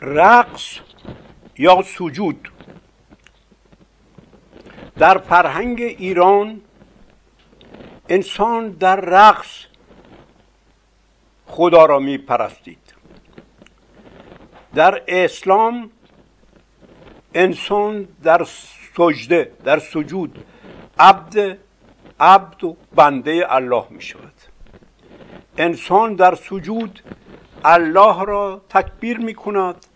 رقص یا سجود. در فرهنگ ایران انسان در رقص خدا را می پرستید در اسلام انسان در سجده در سجود عبد عبد و بنده الله می شود انسان در سجود الله را تکبیر می کند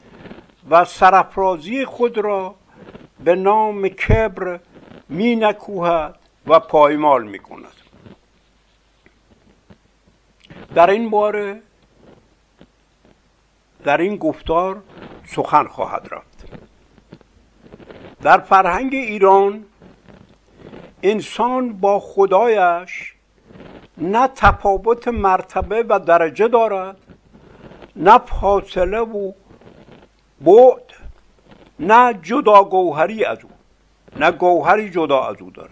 و سرفرازی خود را به نام کبر می نکوهد و پایمال می کند در این باره در این گفتار سخن خواهد رفت. در فرهنگ ایران انسان با خدایش نه تفاوت مرتبه و درجه دارد نه فاصله و بعد نه جدا گوهری از او نه گوهری جدا از او دارد.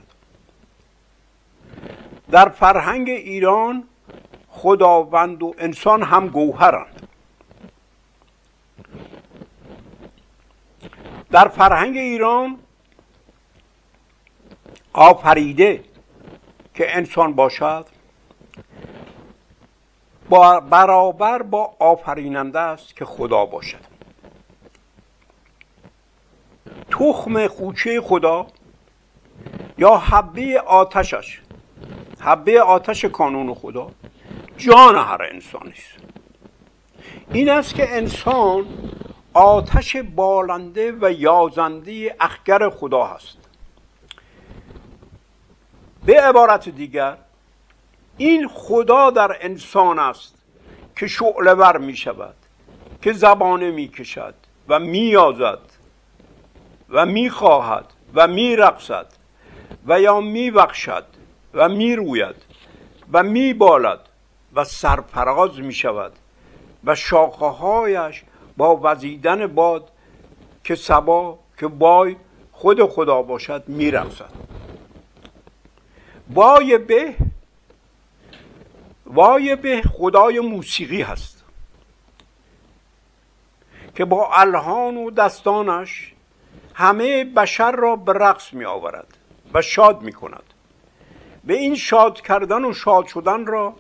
در فرهنگ ایران خداوند و انسان هم گوهرند. در فرهنگ ایران آفریده که انسان باشد با برابر با آفریننده است که خدا باشد. تخم خوچه خدا یا حبه آتشش. حبه آتش کانون خدا. جان هر انسانی است. این است که انسان آتش بالنده و یازنده اخگر خدا هست. به عبارت دیگر این خدا در انسان است که شعله ور می شود که زبانه می کشد و می یازد و می خواهد و می رقصد و یا می بخشد و می روید و می بالد و سرفراز می شود و شاخه هایش با وزیدن باد که سبا که بای خود خدا باشد می رقصد وای به وای به خدای موسیقی هست که با الهان و دستانش همه بشر را به رقص می آورد و شاد می کند به این شاد کردن و شاد شدن را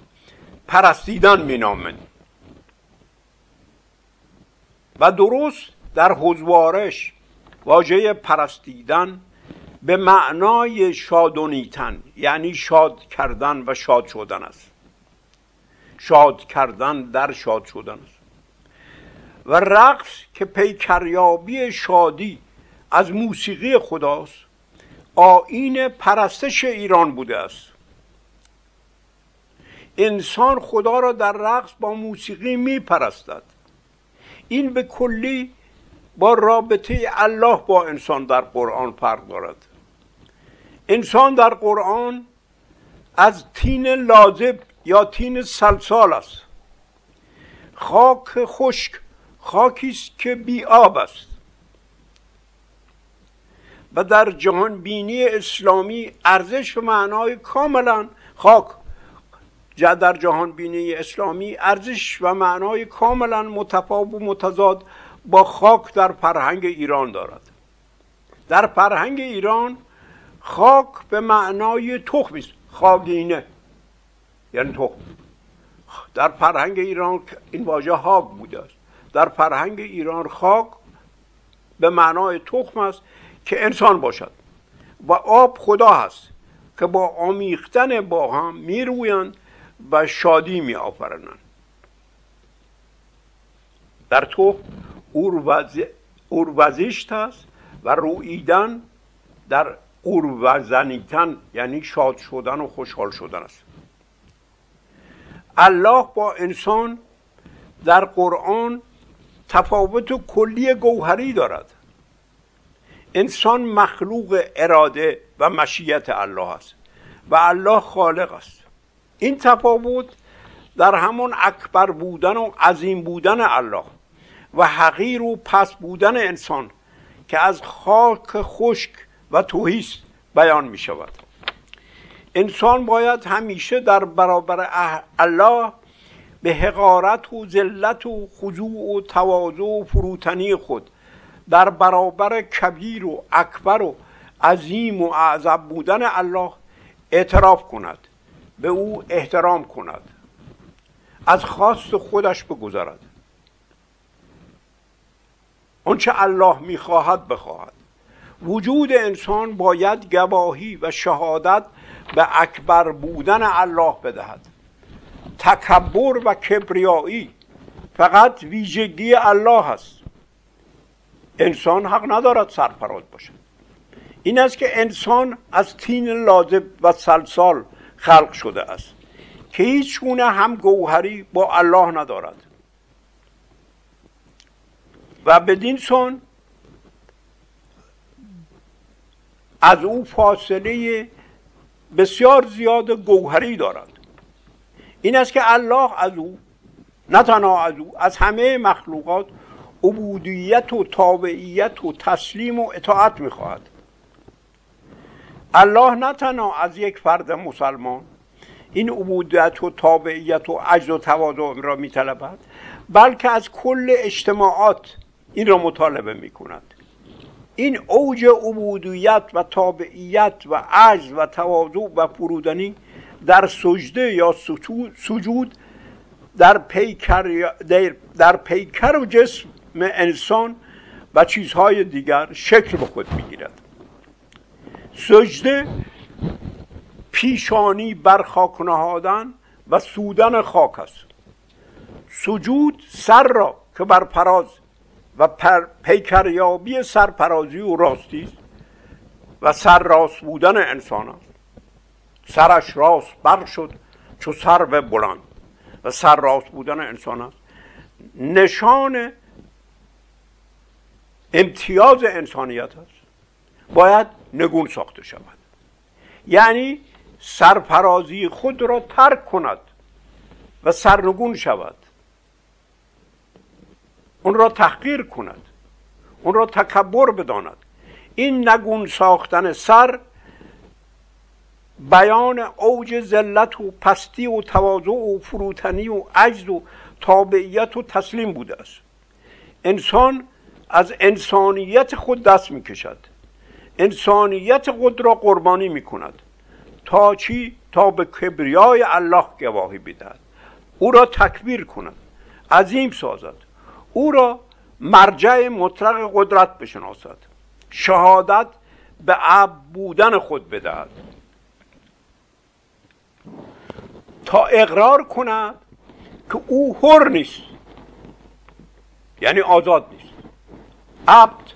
پرستیدن می نامد و درست در حضوارش واژه پرستیدن به معنای شادونیتن یعنی شاد کردن و شاد شدن است. شاد کردن در شاد شدن است. و رقص که پیکریابی شادی از موسیقی خداست. آین پرستش ایران بوده است. انسان خدا را در رقص با موسیقی می پرستد این به کلی با رابطه الله با انسان در قرآن فرق دارد. انسان در قرآن از تین لازب یا تین سلسال است. خاک خشک خاکی است که بی آب است. و در جهان بینی اسلامی ارزش به معنای کاملا خاک در جهان بینی اسلامی ارزش و معنای کاملا متفاوت و متضاد با خاک در فرهنگ ایران دارد. در فرهنگ ایران خاک به معنای تخم است. خاگینه یعنی تخم. در فرهنگ ایران این واژه خاک بوده است. در فرهنگ ایران خاک به معنای تخم است. که انسان باشد. و آب خدا هست که با آمیختن با هم میرویند و شادی می آفرنند در تخم اوروزشت هست و رویدن در اوروزنیتن یعنی شاد شدن و خوشحال شدن است. الله با انسان در قرآن تفاوت کلی گوهری دارد. انسان مخلوق اراده و مشیت الله است و الله خالق است. این تفاوت در همون اکبر بودن و عظیم بودن الله و حقیر و پس بودن انسان که از خاک خشک و توهیست بیان می شود. انسان باید همیشه در برابر الله به حقارت و ذلت و خضوع و تواضع و فروتنی خود در برابر کبیر و اکبر و عظیم و اعظم بودن الله اعتراف کند به او احترام کند از خواست خودش بگذرد. آنچه الله می‌خواهد بخواهد. وجود انسان باید گواهی و شهادت به اکبر بودن الله بدهد. تکبر و کبریایی فقط ویژگی الله است انسان حق ندارد سرفراز باشد. این است که انسان از تین لازب و سلسال خلق شده است که هیچ گونه هم گوهری با الله ندارد. و بدین سون از او فاصله بسیار زیاد گوهری دارد. این است که الله از او نه تنها از او از همه مخلوقات عبودیت و تابعیت و تسلیم و اطاعت می‌خواهد. الله نه تنها از یک فرد مسلمان این عبودیت و تابعیت و عجز و تواضع را میطلبد بلکه از کل اجتماعات این را مطالبه می کند این اوج عبودیت و تابعیت و عجز و تواضع و فرودنی در سجده یا سجود در پیکر, در پیکر و جسم انسان و چیزهای دیگر شکل به خود می‌گیرد. سجده پیشانی بر خاک نهادن و سودن خاک است. سجود سر را که بر پراز و پیکریابی سرپرازی و راستی است و سر راست بودن انسان است. سرش راست بر شد چو سر و بلند و سر راست بودن انسان است. نشان امتیاز انسانیت است. باید نگون ساخته شود. یعنی سرفرازی خود را ترک کند و سرنگون شود. اون را تحقیر کند. اون را تکبر بداند. این نگون ساختن سر بیان اوج ذلت و پستی و تواضع و فروتنی و عجز و تابعیت و تسلیم بوده است. انسان از انسانیت خود دست می کشد انسانیت خود را قربانی می کند تا چی؟ تا به کبریای الله گواهی بدهد. او را تکبیر کند. عظیم سازد. او را مرجع مطلق قدرت بشناسد. شهادت به عب بودن خود بدهد. تا اقرار کند که او حر نیست. یعنی آزاد نیست. عبد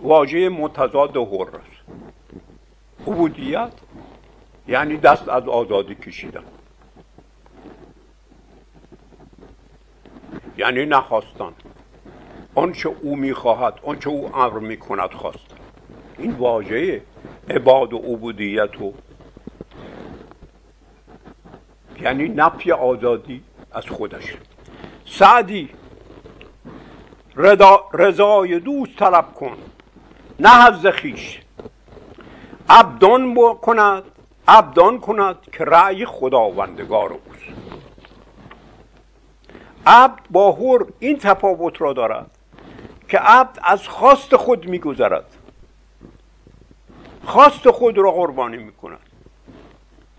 واژه متضاد حر است. عبودیت یعنی دست از آزادی کشیدن. یعنی نخواستن. آنچه او می‌خواهد آنچه او امر می‌کند خواست. این واژه عباد و عبودیت و یعنی نفی آزادی از خودش. سعدی رضای دوست طلب کن. نه حز خیش. عبدان کند عبدان کند که رأی خداوندگار اوست. عبد با هر این تفاوت را دارد که عبد از خواست خود میگذرد. خواست خود را قربانی می‌کند.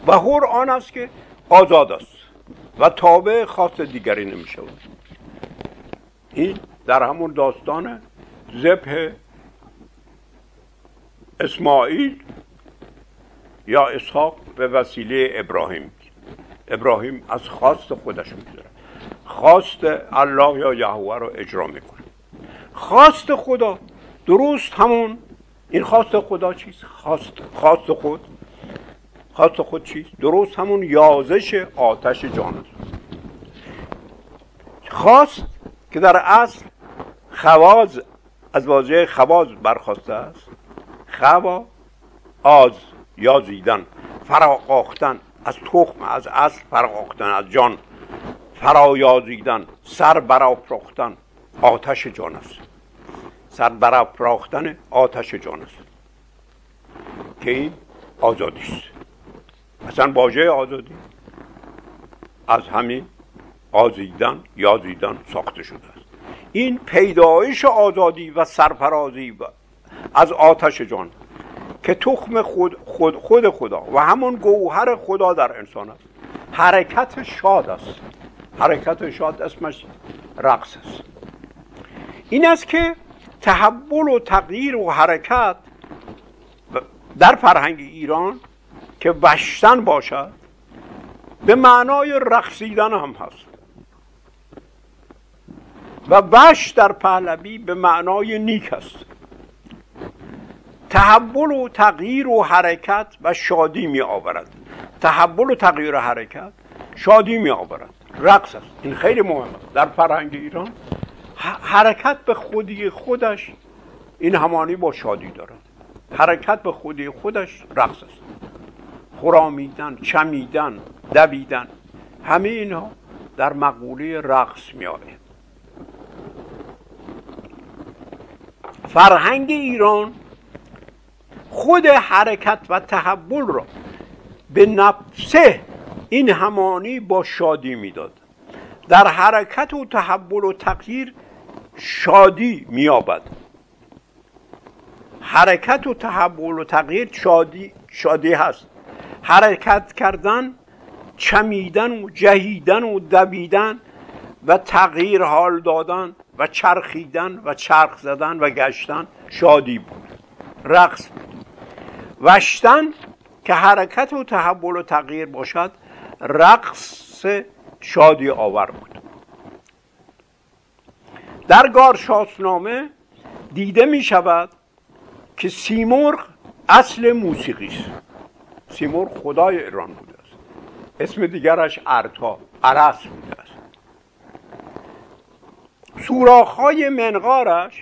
و هر آن است که آزاد است و تابع خواست دیگری نمی‌شود. این در همون داستان ذبح اسماعیل یا اسحاق به وسیله ابراهیم. ابراهیم از خواست خودش میگذره. خواست الله یا یهوه رو اجرا می‌کنه. خواست خدا. درست همون. این خواست خدا چیست؟ خواست, خواست خود. خواست خود چیست؟ درست همون یازش آتش جان. است خواست که در اصل خواز از واژه خواز برخواسته است. خوا آز یازیدن فراقاختن از تخم از اصل فراقاختن از جان. فرایازیدن سر برافراختن آتش جان است. سر برافراختن آتش جان است. که این آزادی است. اصلا واژه آزادی از همین آزیدن یا زیدن ساخته شده. این پیدایش آزادی و سرفرازی از آتش جان که تخم خود, خود, خود خدا و همون گوهر خدا در انسان است. حرکت شاد است. حرکت شاد اسمش رقص است. این است که تحول و تغییر و حرکت در فرهنگ ایران که وشتن باشد به معنای رقصیدن هم هست. و وش در پهلوی به معنای نیک است. تحول و تغییر و حرکت و شادی می آورد. تحول و تغییر و حرکت شادی می آورد. رقص است. این خیلی مهم است. در فرهنگ ایران حرکت به خودی خودش این همانی با شادی دارد. حرکت به خودی خودش رقص است. خرامیدن چمیدن دویدن همه اینها در مقوله رقص می آید. فرهنگ ایران خود حرکت و تحول را به نفسه این همانی با شادی می‌داد. در حرکت و تحول و تغییر شادی میابد حرکت و تحول و تغییر شادی شادی هست. حرکت کردن چمیدن و جهیدن و دویدن و تغییر حال دادن و چرخیدن و چرخ زدن و گشتن شادی بود رقص بود. وشتن که حرکت و تحول و تغییر باشد رقص شادی آور بود. در گارشاسنامه دیده می شود که سیمرغ اصل موسیقی است. سیمرغ خدای ایران بوده است. اسم دیگرش ارتا عرس بوده است. سوراخهای منقارش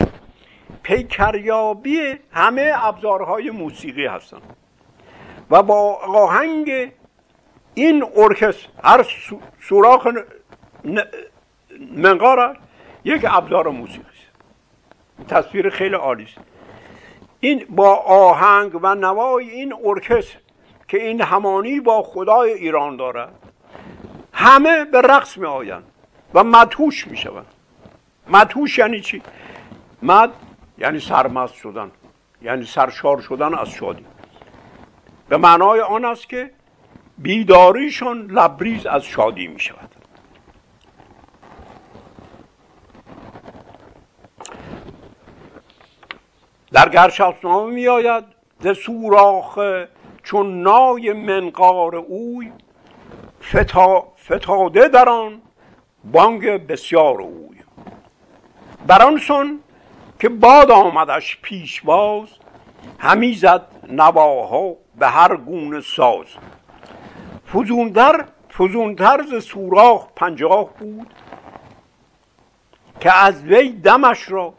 پیکریابی همه ابزارهای موسیقی هستند و با آهنگ این ارکستر هر سوراخ منقارش یک ابزار موسیقی است. تصویر خیلی عالی است. این با آهنگ و نوای این ارکستر که این همانی با خدای ایران دارد همه به رقص می آیند و مدهوش می شوند مدهوش یعنی چی؟ مد یعنی سرمست شدن یعنی سرشار شدن از شادی. به معنای آن است که بیداریشان لبریز از شادی می شود. در گرشاسنامه می آید ز سوراخ چون نای منقار اوی فتا فتاده در آن بانگ بسیار اوی. بران سن که باد آمدش پیش باز همی زد نواها به هر گونه ساز. فزوندر فزونتر ز سوراخ پنجاه بود که از وی دمش را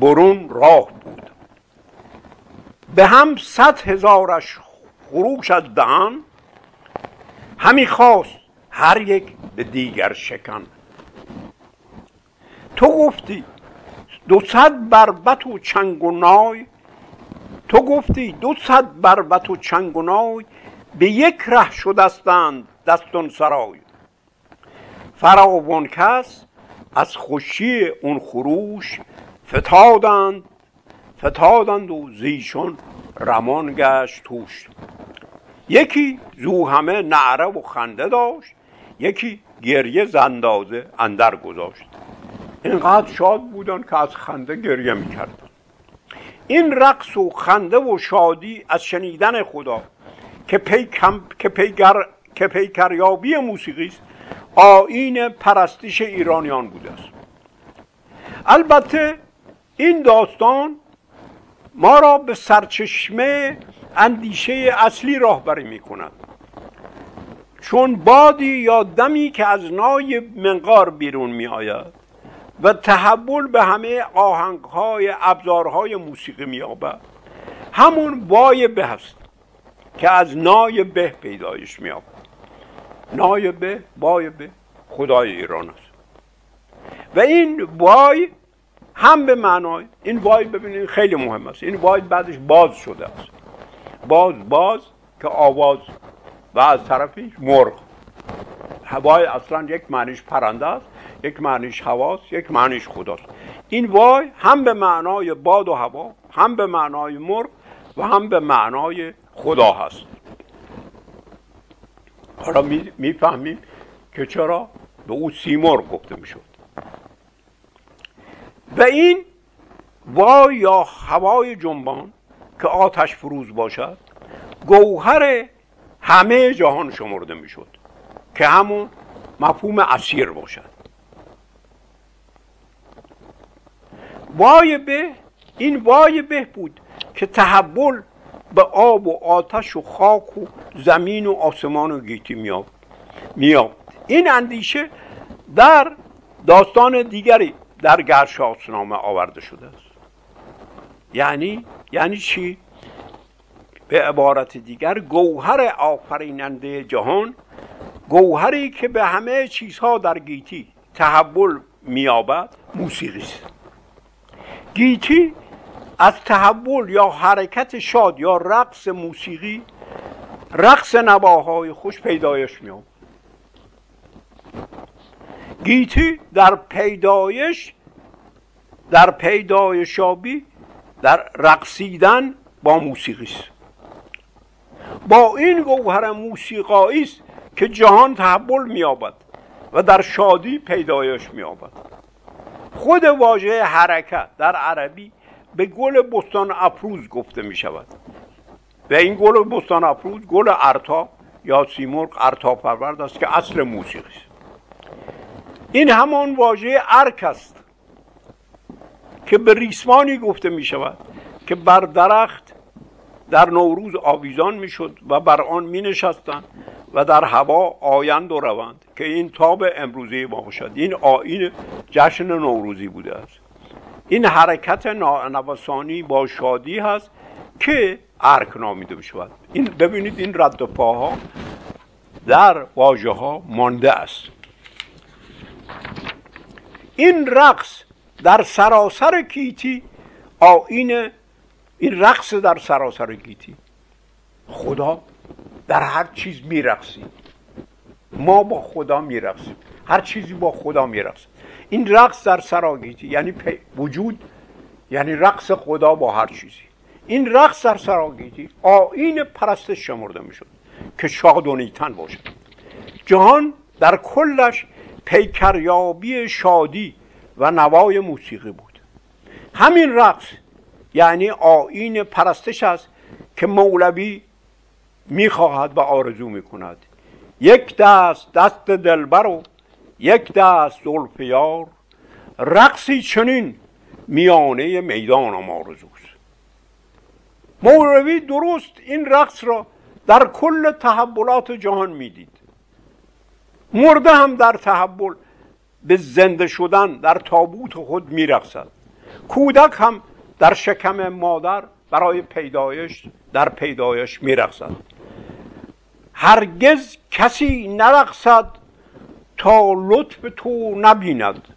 برون راه بود. به هم صد هزارش خروش از دهن همی خواست هر یک به دیگر شکن. تو گفتی دو صد بربت و چنگ و نای. تو گفتی دو صد بربت و چنگ و نای. به یک ره شدستند دستون سرای. فراوان کس از خوشی اون خروش فتادند فتادند و زیشون رمان گشت توش. یکی زو همه نعره و خنده داشت یکی گریه زندازه اندر گذاشت. اینقدر شاد بودن که از خنده گریه می‌کردن. این رقص و خنده و شادی از شنیدن خدا که, پیکم، که, پیگر، که پیکریابی موسیقی است آین پرستش ایرانیان بوده است. البته این داستان ما را به سرچشمه اندیشه اصلی راهبری می کند چون بادی یا دمی که از نای منقار بیرون می آید و تحول به همه آهنگ های ابزارهای موسیقی می آبد همون وای به هست که از نای به پیدایش می آبد نای به وای به خدای ایران است. و این وای هم به معنای این وای ببینید خیلی مهم است. این وای بعدش باز شده است. باز باز که آواز و از طرفی مرغ. وای اصلا یک معنیش پرنده است. یک معنیش هواست یک معنیش خداست. این وای هم به معنای باد و هوا هم به معنای مرغ و هم به معنای خدا هست. حالا می‌فهمیم که چرا به او سیمرغ گفته می‌شد. و این وای یا هوای جنبان که آتش فروز باشد گوهر همه جهان شمرده می‌شد که همون مفهوم اسیر باشد. وای به این وای به بود که تحول به آب و آتش و خاک و زمین و آسمان و گیتی میاد این اندیشه در داستان دیگری در گرشاسنامه آورده شده است. یعنی یعنی چی؟ به عبارت دیگر گوهر آفریننده جهان گوهری که به همه چیزها در گیتی تحول میابد موسیقی است. گیتی از تحول یا حرکت شاد یا رقص موسیقی رقص نواهای خوش پیدایش میاد گیتی در پیدایش در پیدایشابی در رقصیدن با موسیقی است. با این گوهر موسیقایی است که جهان تحول مییابد و در شادی پیدایش مییابد. خود واژه حرکت در عربی به گل بستان افروز گفته می شود. و این گل بستان افروز گل ارتا یا سیمرغ ارتا پرورد است که اصل موسیقی است این همان واژه ارک است که به ریسمانی گفته می شود که بر درخت در نوروز آویزان می شد و بر آن می نشستند و در هوا آیند و روند که این تاب امروزی ما باشد. این آین جشن نوروزی بوده است. این حرکت نوسانی با شادی هست که ارک نامیده می شود این ببینید این رد پاها در واژه ها مانده است. این رقص در سراسر کیتی آین این رقص در سراسر گیتی. خدا در هر چیز میرقصیم ما با خدا میرقصیم. هر چیزی با خدا میرقصیم. این رقص در سراگیتی یعنی وجود یعنی رقص خدا با هر چیزی. این رقص در سراگیتی آین پرستش شمرده می‌شد که شاد و نیتن باشد. جهان در کلش پیکریابی شادی و نوای موسیقی بود. همین رقص یعنی آین پرستش است که مولوی می‌خواهد و آرزو می‌کند. یک دست دست دلبر و یک دست زلف یار. رقصی چنین میانه میدان آرزوست مولوی درست این رقص را در کل تحولات جهان می‌دید. مرده هم در تحول به زنده شدن در تابوت خود میرقصد. کودک هم در شکم مادر برای پیدایش در پیدایش میرقصد. هرگز کسی نرقصد تا لطف تو نبیند.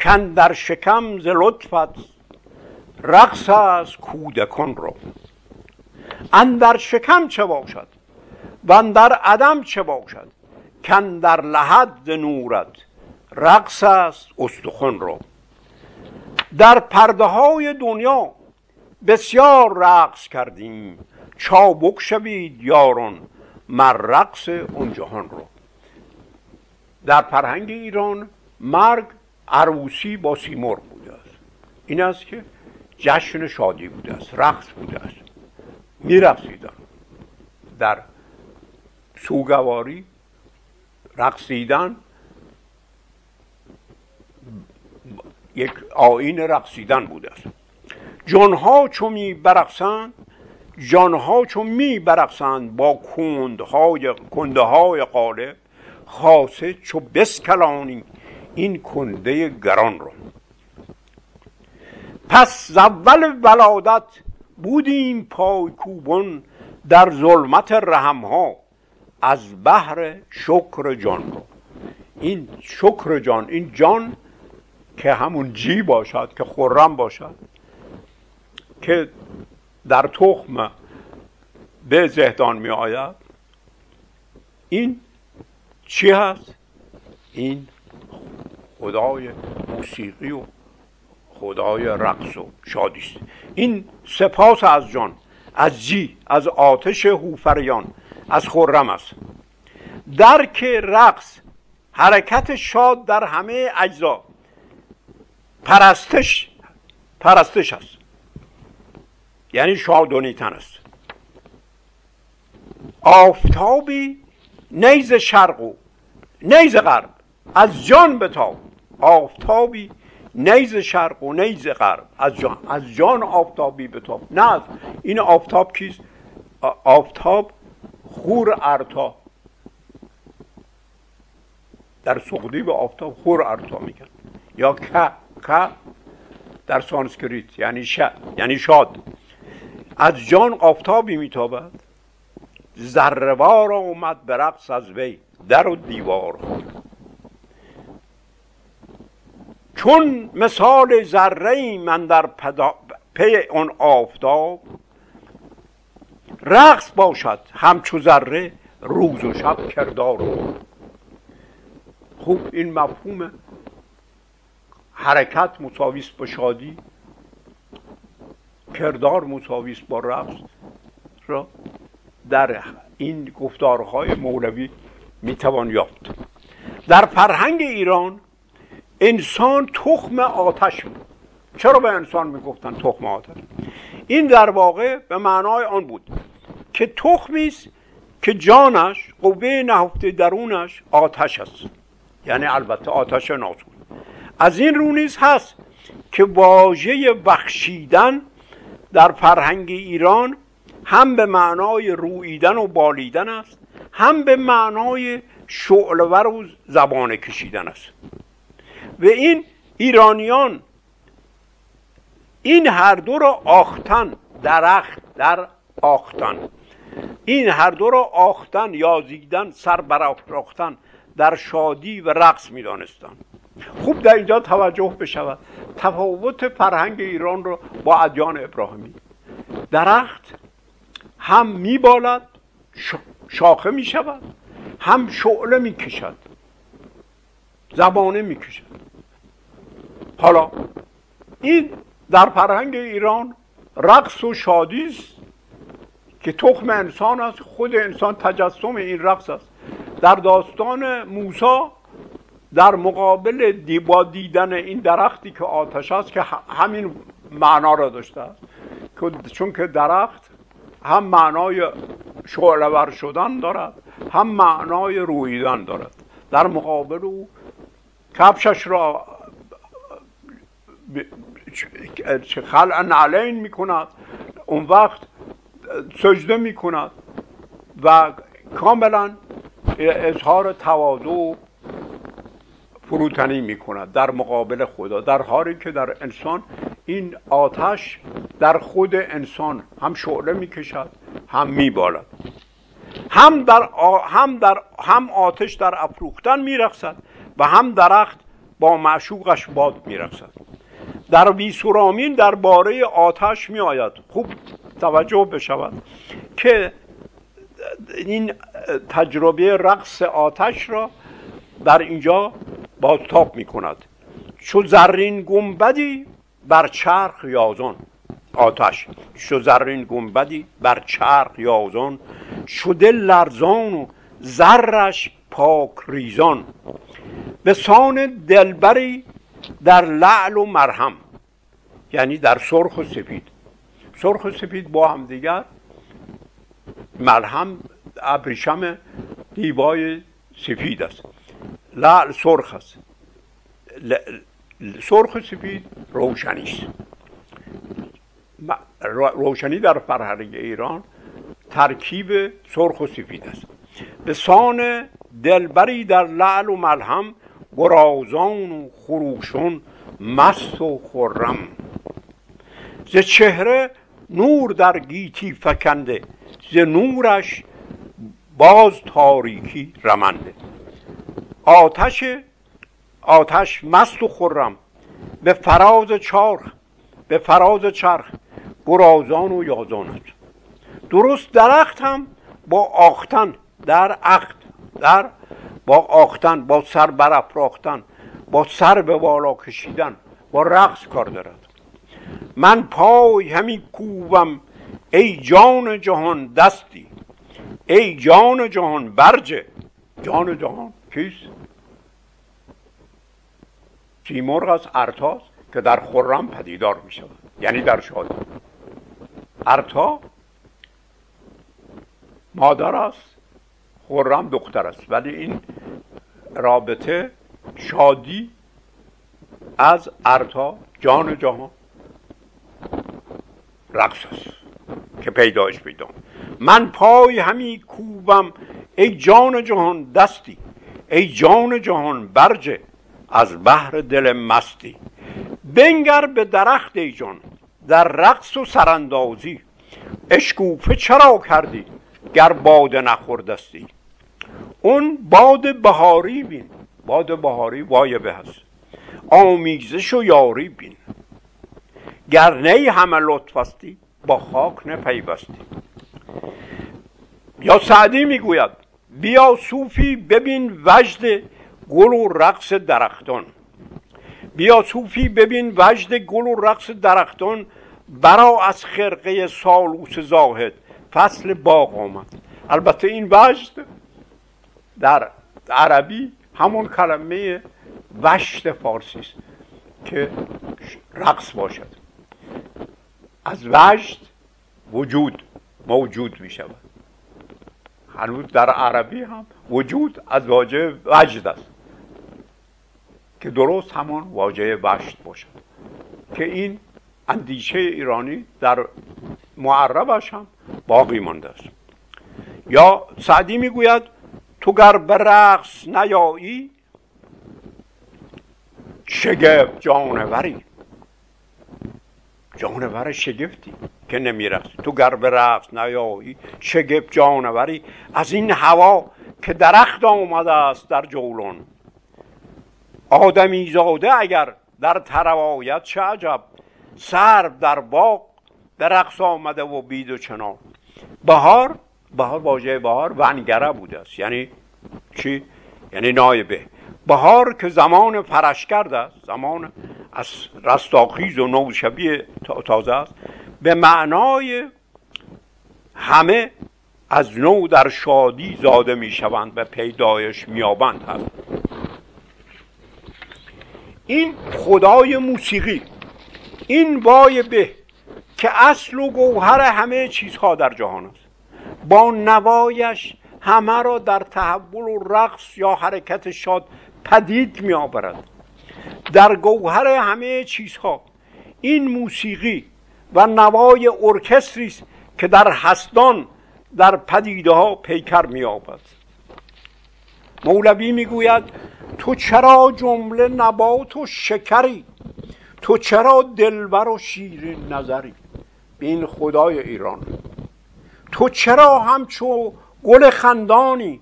کن در شکم ز لطفت رقص از کودکان را. اندر شکم چه باشد؟ و اندر عدم چه باشد؟ کن در لحد نورت رقص است استخوان را. در پرده های دنیا بسیار رقص کردیم. چابک شوید یاران مر رقص اون جهان را در فرهنگ ایران مرگ عروسی با سیمرغ بوده است. این است که جشن شادی بوده است رقص بوده است. میرقصیدن. در سوگواری رقصیدن. یک آین رقصیدن بوده است. جانها چو می برقصند جانها چو می برقصند با کندهای کنده های قالب خاصه چو بسکلانی این کنده گران رو پس اول ولادت بودیم پای کوبون در ظلمت رحم ها از بحر شکر جان این شکر جان این جان که همون جی باشد که خرم باشد که در تخم به زهدان می آید. این چی هست؟ این خدای موسیقی و خدای رقص و شادی است. این سپاس از جان از جی از آتش هوفریان از خرم است. درک رقص حرکت شاد در همه اجزا. پرستش پرستش است. یعنی شادونیتن است. آفتابی نیز شرق و نیز غرب. از جان بتاب. آفتابی نیز شرق و نیز غرب. از جان از جان آفتابی بتاب. نه این آفتاب کیست؟ آفتاب خور ارتا. در سقدی به آفتاب خور ارتا میگن. یا که که در سانسکریت یعنی ش... یعنی شاد. از جان آفتابی میتابد ذروار آمد به رقص از وی در و دیوار چون مثال ذره من در پی اون آفتاب رقص باشد همچو ذره روز و شب کردار خوب این مفهوم حرکت مساویست با شادی کردار مساویست با رقص. را در این گفتارهای مولوی می‌توان یافت. در فرهنگ ایران انسان تخم آتش بود. چرا به انسان می‌گفتن تخم آتش؟ این در واقع به معنای آن بود که تخمی است که جانش قوه نهفته درونش آتش است. یعنی البته آتش ناسود از این رو نیز هست که واژه بخشیدن در فرهنگ ایران هم به معنای رویدن و بالیدن است هم به معنای شعلور و زبان کشیدن است. و این ایرانیان این هر دو را آختن درخت در آختن. این هر دو را آختن یا زیدن سر برافراختن. در شادی و رقص می‌دانستند خوب در اینجا توجه بشود. تفاوت فرهنگ ایران رو با ادیان ابراهیمی. درخت هم میبالد شاخه می‌شود هم شعله می‌کشد زبانه می‌کشد. حالا این در فرهنگ ایران رقص و شادی است که تخم انسان است خود انسان تجسم این رقص است. در داستان موسا در مقابل با دیدن این درختی که آتش است که همین معنا را داشته است. چون که درخت هم معنای شعلور شدن دارد هم معنای رویدن دارد. در مقابل او کفشش را خلع نعلین می کند اون وقت سجده می کند و کاملا اظهار تواضع فروتنی می کند در مقابل خدا در حالی که در انسان این آتش در خود انسان هم شعله می کشد هم می بالد هم در, هم در هم آتش در افروختن می رخصد و هم درخت با معشوقش باد می رخصد در بیسورامین درباره آتش می آید خوب توجه بشود که این تجربه رقص آتش را در اینجا بازتاب می کند چو زرین گنبدی بر چرخ یازان. آتش. چو زرین گنبدی بر چرخ یازان. شده لرزان و زرش پاک ریزان. به سان دلبری در لعل و مرهم. یعنی در سرخ و سپید. سرخ و سپید با هم دیگر مرهم ابریشم دیبای سفید است. لعل سرخ است. سرخ و سفید روشنی است. روشنی در فرهنگ ایران ترکیب سرخ و سفید است. به سان دلبری در لعل و ملهم گرازان و خروشون مست و خرم. ز چهره نور در گیتی فکنده ز نورش باز تاریکی رمنده آتش آتش مست و خرم به فراز چرخ به فراز چرخ گرازان و یازانت. درست درخت هم با آختن در عقد در با آختن با سر برافراختن با سر به بالا کشیدن با رقص کار دارد. من پای همی کوبم ای جان جهان دستی ای جان جهان برجه جان جهان کیست؟ سیمرغ از ارتاس که در خرم پدیدار می شود یعنی در شادی. ارتا مادر است خرم دختر است ولی این رابطه شادی از ارتا جان جهان رقص است. که پیدایش پیدا. من پای همی کوبم ای جان جهان دستی ای جان جهان برجه از بحر دل مستی. بنگر به درخت ای جان در رقص و سراندازی. اشکوفه چرا کردی گر باد نخوردستی؟ اون باد بهاری بین باد بهاری وایبه هست آمیزش و یاری بین. گر نی همه لطفستی با خاک نپیوستی. یا سعدی می‌گوید بیا صوفی ببین وجد گل و رقص درختان. بیا صوفی ببین وجد گل و رقص درختان برا از خرقه سالوس زاهد فصل باغ آمد. البته این وجد در عربی همون کلمه وشت فارسی است که رقص باشد. از وجد وجود موجود می شود هنوز در عربی هم وجود از واژه وجد است. که درست همان واژه وشت باشد. که این اندیشه ایرانی در معربش هم باقی مانده است. یا سعدی می‌گوید تو گر به رقص نیایی شگفت جانوری جانور شگفتی که نمیرقصی تو گر رقص نیایی شگفت جانوری. از این هوا که درخت آمده است در جولان. آدمی زاده اگر در تروایت چه عجب. سرو در باغ به رقص آمده و بید و چنان بهار بهار واژه بهار ونگره بوده است. یعنی چی؟ یعنی نایبه. بهار که زمان فرشگرد است زمان از رستاخیز و نو شبیه تازه است به معنای همه از نو در شادی زاده می شوند و پیدایش میابند هست. این خدای موسیقی این وای به که اصل و گوهر همه چیزها در جهان است. با نوایش همه را در تحول و رقص یا حرکت شاد پدید می آورد. در گوهر همه چیزها این موسیقی و نوای ارکستری است که در هستان در پدیده ها پیکر می آبد مولوی می‌گوید تو چرا جمله نبات و شکری؟ تو چرا دلبر و شیرین نظری؟ این خدای ایران. تو چرا همچو گل خندانی؟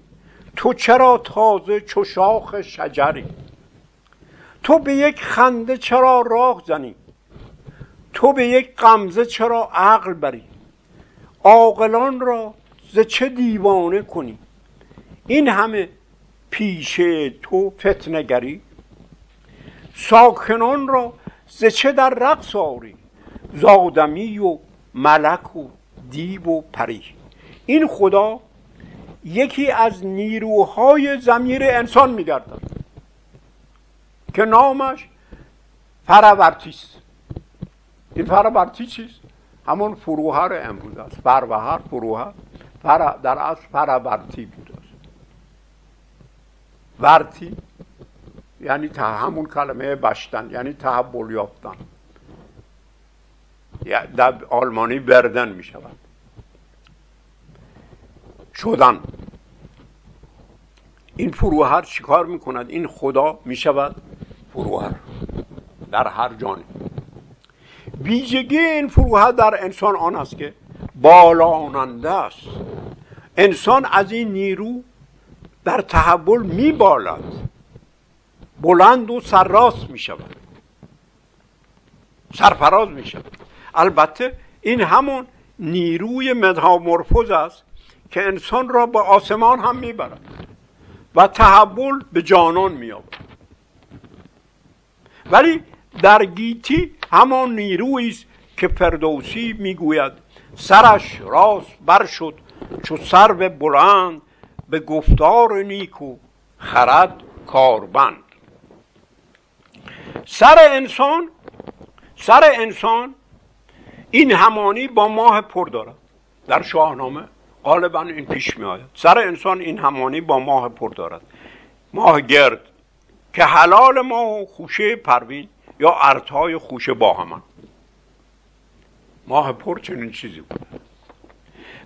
تو چرا تازه چو شاخ شجری؟ تو به یک خنده چرا راه زنی؟ تو به یک قمزه چرا عقل بری؟ عاقلان را ز چه دیوانه کنی؟ این همه پیشه تو فتنگری ساکنان را ز چه در رقص آری؟ زادمی و ملک و دیو و پری؟ این خدا یکی از نیروهای زمیر انسان میگردد که نامش فرورتی است این فرورتی چیست؟ همون فروهر امروز است فروهر فروهر فر در اصل فرورتی بود. است ورتی یعنی همون کلمه بشتن یعنی تحول یافتن. در آلمانی بردن می شود شدن. این فروهر چیکار می‌کند؟ این خدا می‌شود فروهر در هر جانی. ویژگی این فروهر در انسان آن است که بالاننده است. انسان از این نیرو در تحول میبالد. بلند و سرراست می شود سرفراز می شود البته این همون نیروی مدهامورفوز است که انسان را به آسمان هم می‌برد و تحول به جانان میاد ولی در گیتی همان نیرویی است که فردوسی می‌گوید. سرش راست بر شد چو سرو بلند به گفتار نیکو خرد کاربند. سر انسان سر انسان این همانی با ماه پر دارد. در شاهنامه غالبا این پیش می آید سر انسان این همانی با ماه پر دارد. ماه گرد که حلال ماه و خوشه پروین یا ارتهای خوشه با همان. ماه پر چنین چیزی بود.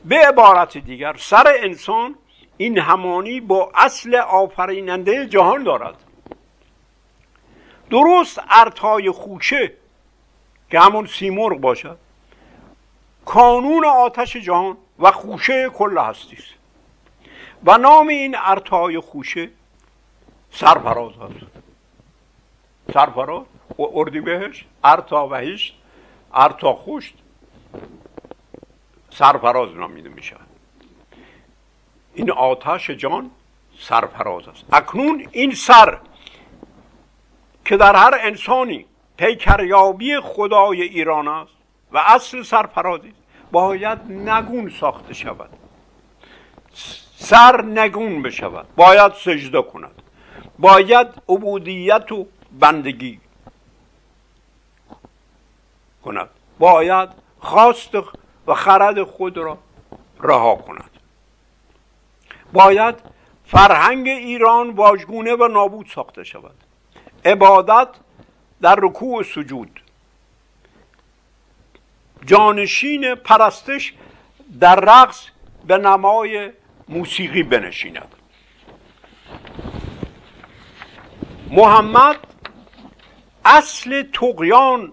به عبارت دیگر سر انسان این همانی با اصل آفریننده جهان دارد. درست ارتهای خوشه که همون سیمرغ باشد. کانون آتش جهان و خوشه کل هستی است. و نام این ارتهای خوشه سرفراز هست. سرفراز و اردی بهش ارتا وحیشت ارتا خوشت سرفراز نامیده می شود این آتش جان سرفراز است. اکنون این سر که در هر انسانی پیکریابی خدای ایران است و اصل سرفرازی باید نگون ساخته شود. سر نگون بشود. باید سجده کند. باید عبودیت و بندگی کند. باید خواست و خرد خود را رها کند. باید فرهنگ ایران واژگونه و نابود ساخته شود. عبادت در رکوع سجود. جانشین پرستش در رقص به نمای موسیقی بنشیند. محمد اصل تقیان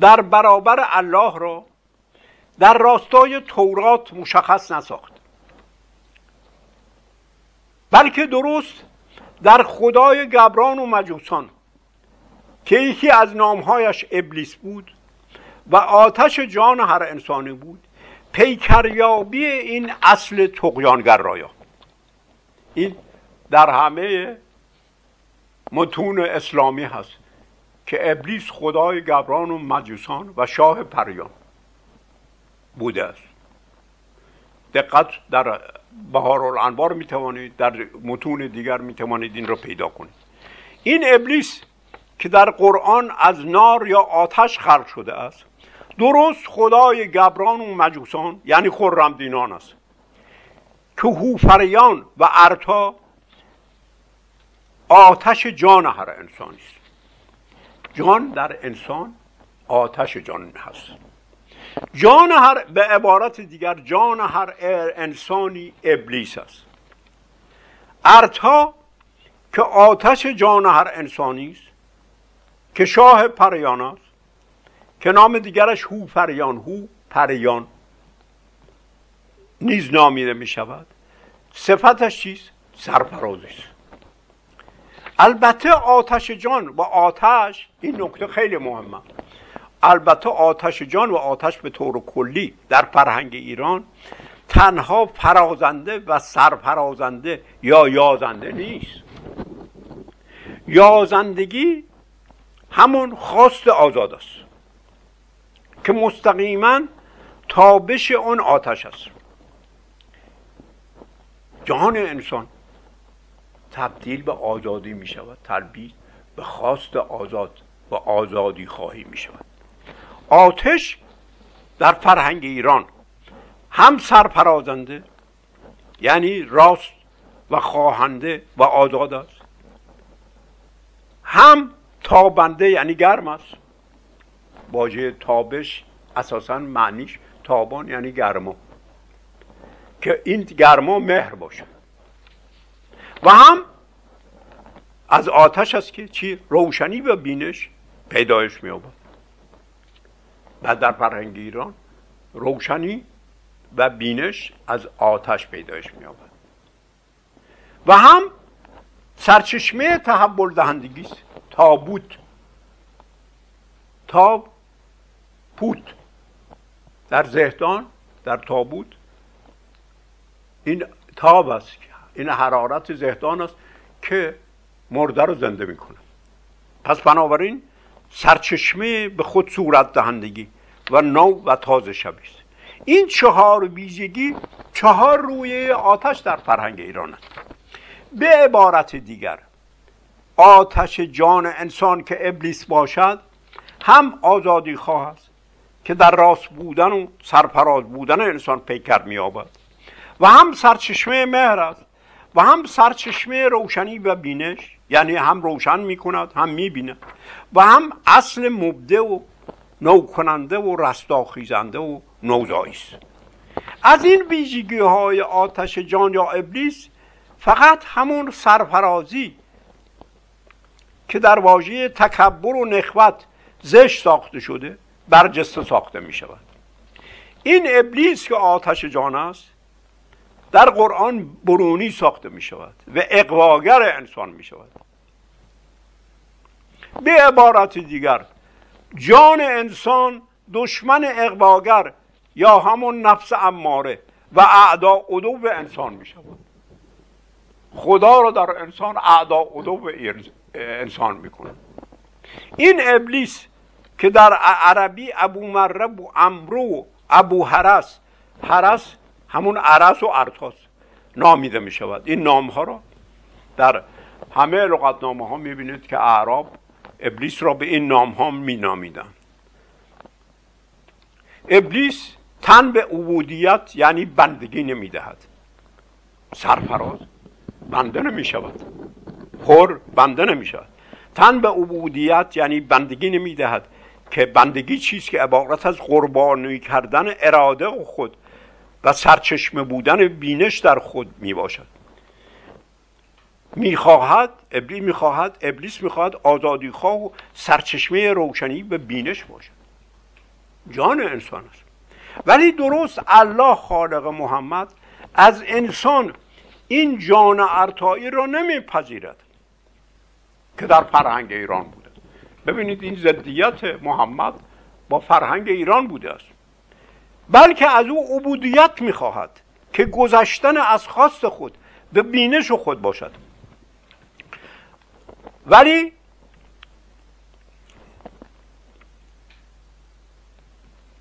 در برابر الله را در راستای تورات مشخص نساخت. بلکه درست در خدای گبران و مجوسان که یکی از نامهایش ابلیس بود و آتش جان هر انسانی بود. پیکریابی این اصل تقیانگر رایا این در همه متون اسلامی هست که ابلیس خدای گبران و مجوسان و شاه پریان بوده است. دقت در بهار الانوار می توانید در متون دیگر می توانید این را پیدا کنید. این ابلیس که در قرآن از نار یا آتش خلق شده است درست خدای گبران و مجوسان یعنی دینان است. که هوفریان و ارتا آتش جان هر انسانی است. جان در انسان آتش جان هست. جان هر به عبارت دیگر جان هر انسانی ابلیس است. ارتا که آتش جان هر انسانی است که شاه پریان است که نام دیگرش هو پریان هو پریان نیز نامیده می شود صفتش چیست؟ سرفرازی است البته آتش جان و آتش این نکته خیلی مهمه. البته آتش جان و آتش به طور کلی در فرهنگ ایران تنها فرازنده و سرفرازنده یا یازنده نیست. یازندگی همون خواست آزاد است. که مستقیما تابش اون آتش است. جهان انسان تبدیل به آزادی می شود تلبیس به خواست آزاد و آزادی خواهی می شود. آتش در فرهنگ ایران هم سرپرازنده یعنی راست و خواهنده و آزاد است. هم تابنده یعنی گرم است. واژه تابش اساسا معنیش تابان یعنی گرما. که این گرما مهر باشه. و هم از آتش است که چی؟ روشنی و بینش پیدایش میابد و در فرهنگ ایران روشنی و بینش از آتش پیدایش میابد و هم سرچشمه تحول دهندگی است. تابوت. تاب پوت. در زهدان در تابوت. این تاب است این حرارت زهدان است که مرده رو زنده می‌کنه. پس بنابراین سرچشمه به خود صورت دهندگی و نو و تازه شبیست این چهار ویژگی چهار روی آتش در فرهنگ ایران است. به عبارت دیگر آتش جان انسان که ابلیس باشد هم آزادی خواه است که در راست بودن و سرپراز بودن انسان پیکر مییابد. و هم سرچشمه مهر است و هم سرچشمه روشنی و بینش یعنی هم روشن می‌کند هم می‌بیند و هم اصل مبده و نو کننده و رستاخیزنده و نوزایی است. از این ویژگی های آتش جان یا ابلیس فقط همون سرفرازی که در واژه تکبر و نخوت زشت ساخته شده برجسته ساخته می شود. این ابلیس که آتش جان است در قرآن برونی ساخته می شود و اقواگر انسان می شود. به عبارت دیگر جان انسان دشمن اقواگر یا همون نفس اماره و اعدا عدو انسان می شود. خدا رو در انسان اعدا عدو انسان می‌کنه این ابلیس که در عربی ابو مرب و امرو ابو حرس. حرس همون عرس و ارتاس نامیده می شود این نام ها را در همه لغت نامه ها می بینید که اعراب ابلیس را به این نام ها می نامیدن ابلیس تن به عبودیت یعنی بندگی نمی دهد سرفراز بنده نمی شود پر بنده نمی شود تن به عبودیت یعنی بندگی نمی دهد که بندگی چیست که عبارت از قربانی کردن اراده خود و سرچشمه بودن بینش در خود می باشد می‌خواهد ابلیس می‌خواهد ابلیس می‌خواهد آزادی خواه و سرچشمه روشنی به بینش باشد. جان انسان است. ولی درست الله خالق محمد از انسان این جان ارتایی را نمیپذیرد که در فرهنگ ایران بوده ببینید این ضدیت محمد با فرهنگ ایران بوده است. بلکه از او عبودیت می‌خواهد که گذشتن از خواست خود به بینش خود باشد. ولی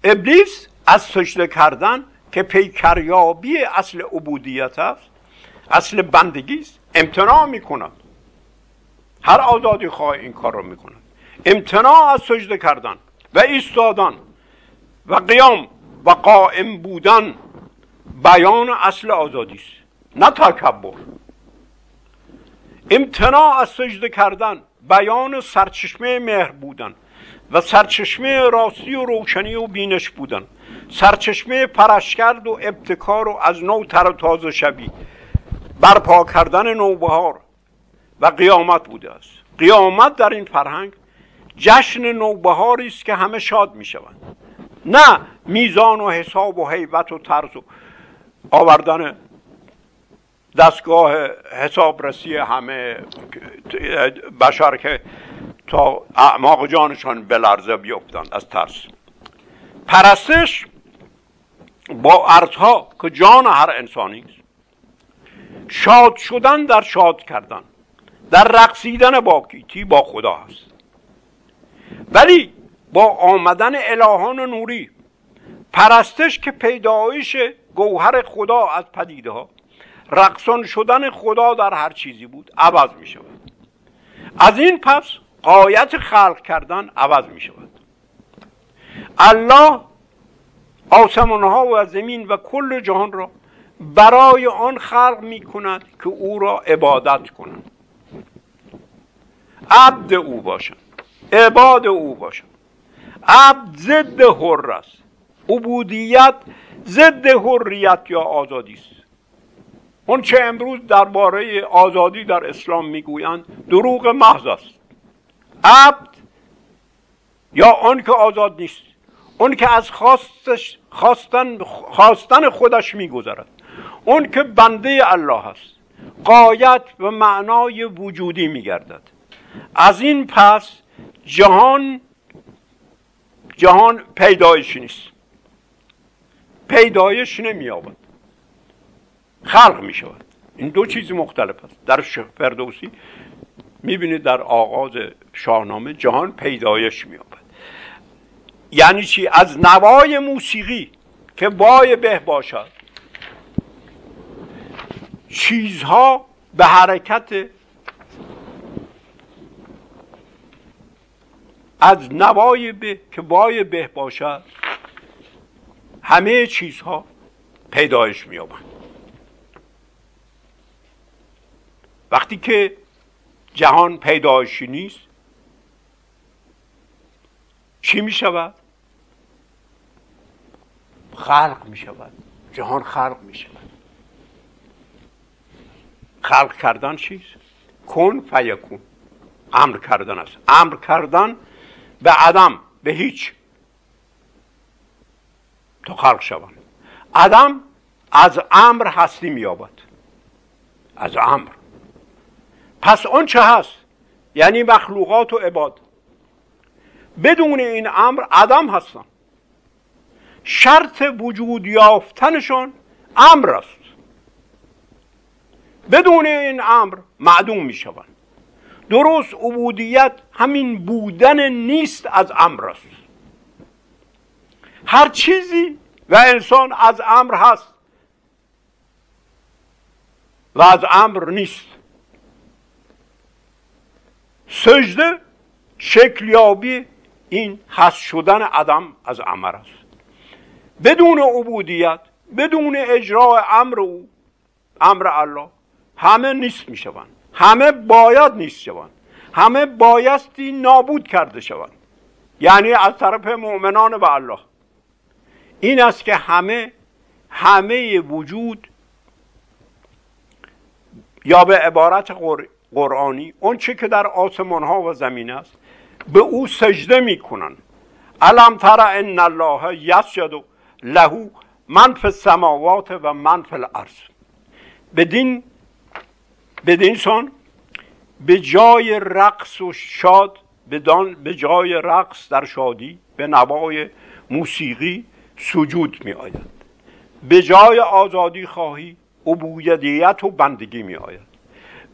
ابلیس از سجده کردن که پیکریابی اصل عبودیت است اصل بندگی است امتناع می‌کند. هر آزادی خواه این کار رو می‌کند. امتناع از سجده کردن و ایستادن و قیام و قائم بودن بیان اصل آزادی است نه تکبر. امتناع از سجده کردن بیان سرچشمه مهر بودن و سرچشمه راستی و روشنی و بینش بودن سرچشمه پرشکرد و ابتکار و از نو تر و تازه شبی. برپا کردن نوبهار و قیامت بوده است. قیامت در این فرهنگ جشن نوبهاری است که همه شاد می شوند نه میزان و حساب و حیبت و ترس و آوردن دستگاه حسابرسی همه بشر که تا اعماق جانشان بلرزه بیفتند از ترس. پرستش با ارزها که جان هر انسانی است. شاد شدن در شاد کردن در رقصیدن با کیتی با خدا هست. ولی با آمدن الهان نوری پرستش که پیدایش گوهر خدا از پدیده ها رقصان شدن خدا در هر چیزی بود عوض می شود از این پس قایت خلق کردن عوض می شود الله آسمان ها و زمین و کل جهان را برای آن خلق می کند که او را عبادت کنند عبد او باشند عباد او باشند عبد ضد حر است عبودیت ضد حریت یا آزادی است. اون چه امروز درباره آزادی در اسلام می‌گویند دروغ محض است. عبد یا آن که آزاد نیست اون که از خواستش خواستن, خواستن خودش میگذرد. اون که بنده الله است قایت و معنای وجودی میگردد. از این پس جهان جهان پیدایش نیست. پیدایش نمییابد. خلق می شود این دو چیز مختلف است. در فردوسی می‌بینید در آغاز شاهنامه جهان پیدایش میابد یعنی چی؟ از نوای موسیقی که بای به باشد. چیزها به حرکت از نوای به که بای به باشد همه چیزها پیدایش میابند وقتی که جهان پیدایشی نیست چی می شود؟ خلق می شود جهان خلق می شود خلق کردن چیست؟ کن فیکون. امر کردن است. امر کردن به عدم به هیچ. تا خلق شوند عدم از امر هستی مییابد. از امر. پس اون چه هست؟ یعنی مخلوقات و عباد. بدون این امر عدم هستن. شرط وجود یافتنشون امر است. بدون این امر معدوم می شوند درست عبودیت همین بودن نیست از امر است. هر چیزی و انسان از امر هست و از امر نیست. سجده شکلیابی این هست شدن عدم از امر است. بدون عبودیت بدون اجرای امر او امر الله همه نیست می شوند همه باید نیست شوند. همه بایستی نابود کرده شوند. یعنی از طرف مؤمنان به الله. این است که همه همه وجود یا به عبارت قرآنی اون چه که در آسمان ها و زمین است به او سجده می‌کنن علم تر ان الله یسجد له من فی السماوات و من فی الارض. بدین بدین سان به جای رقص و شاد بدان به جای رقص در شادی به نوای موسیقی سجود می آید. به جای آزادی خواهی عبودیت و بندگی می آید.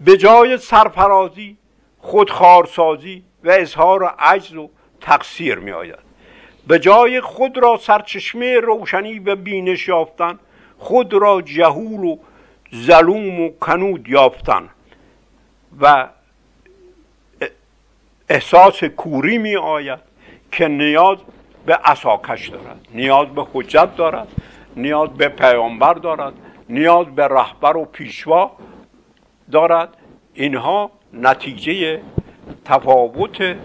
به جای سرفرازی خودخارسازی و اظهار عجز و تقصیر می آید. به جای خود را سرچشمه روشنی و بینش یافتن خود را جهول و ظلوم و کنود یافتن و احساس کوری می آید که نیاز به اساکش دارد نیاز به حجت دارد نیاز به پیامبر دارد نیاز به رهبر و پیشوا دارد. اینها نتیجه تفاوت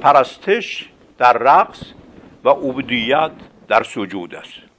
پرستش در رقص و عبودیت در سجود است.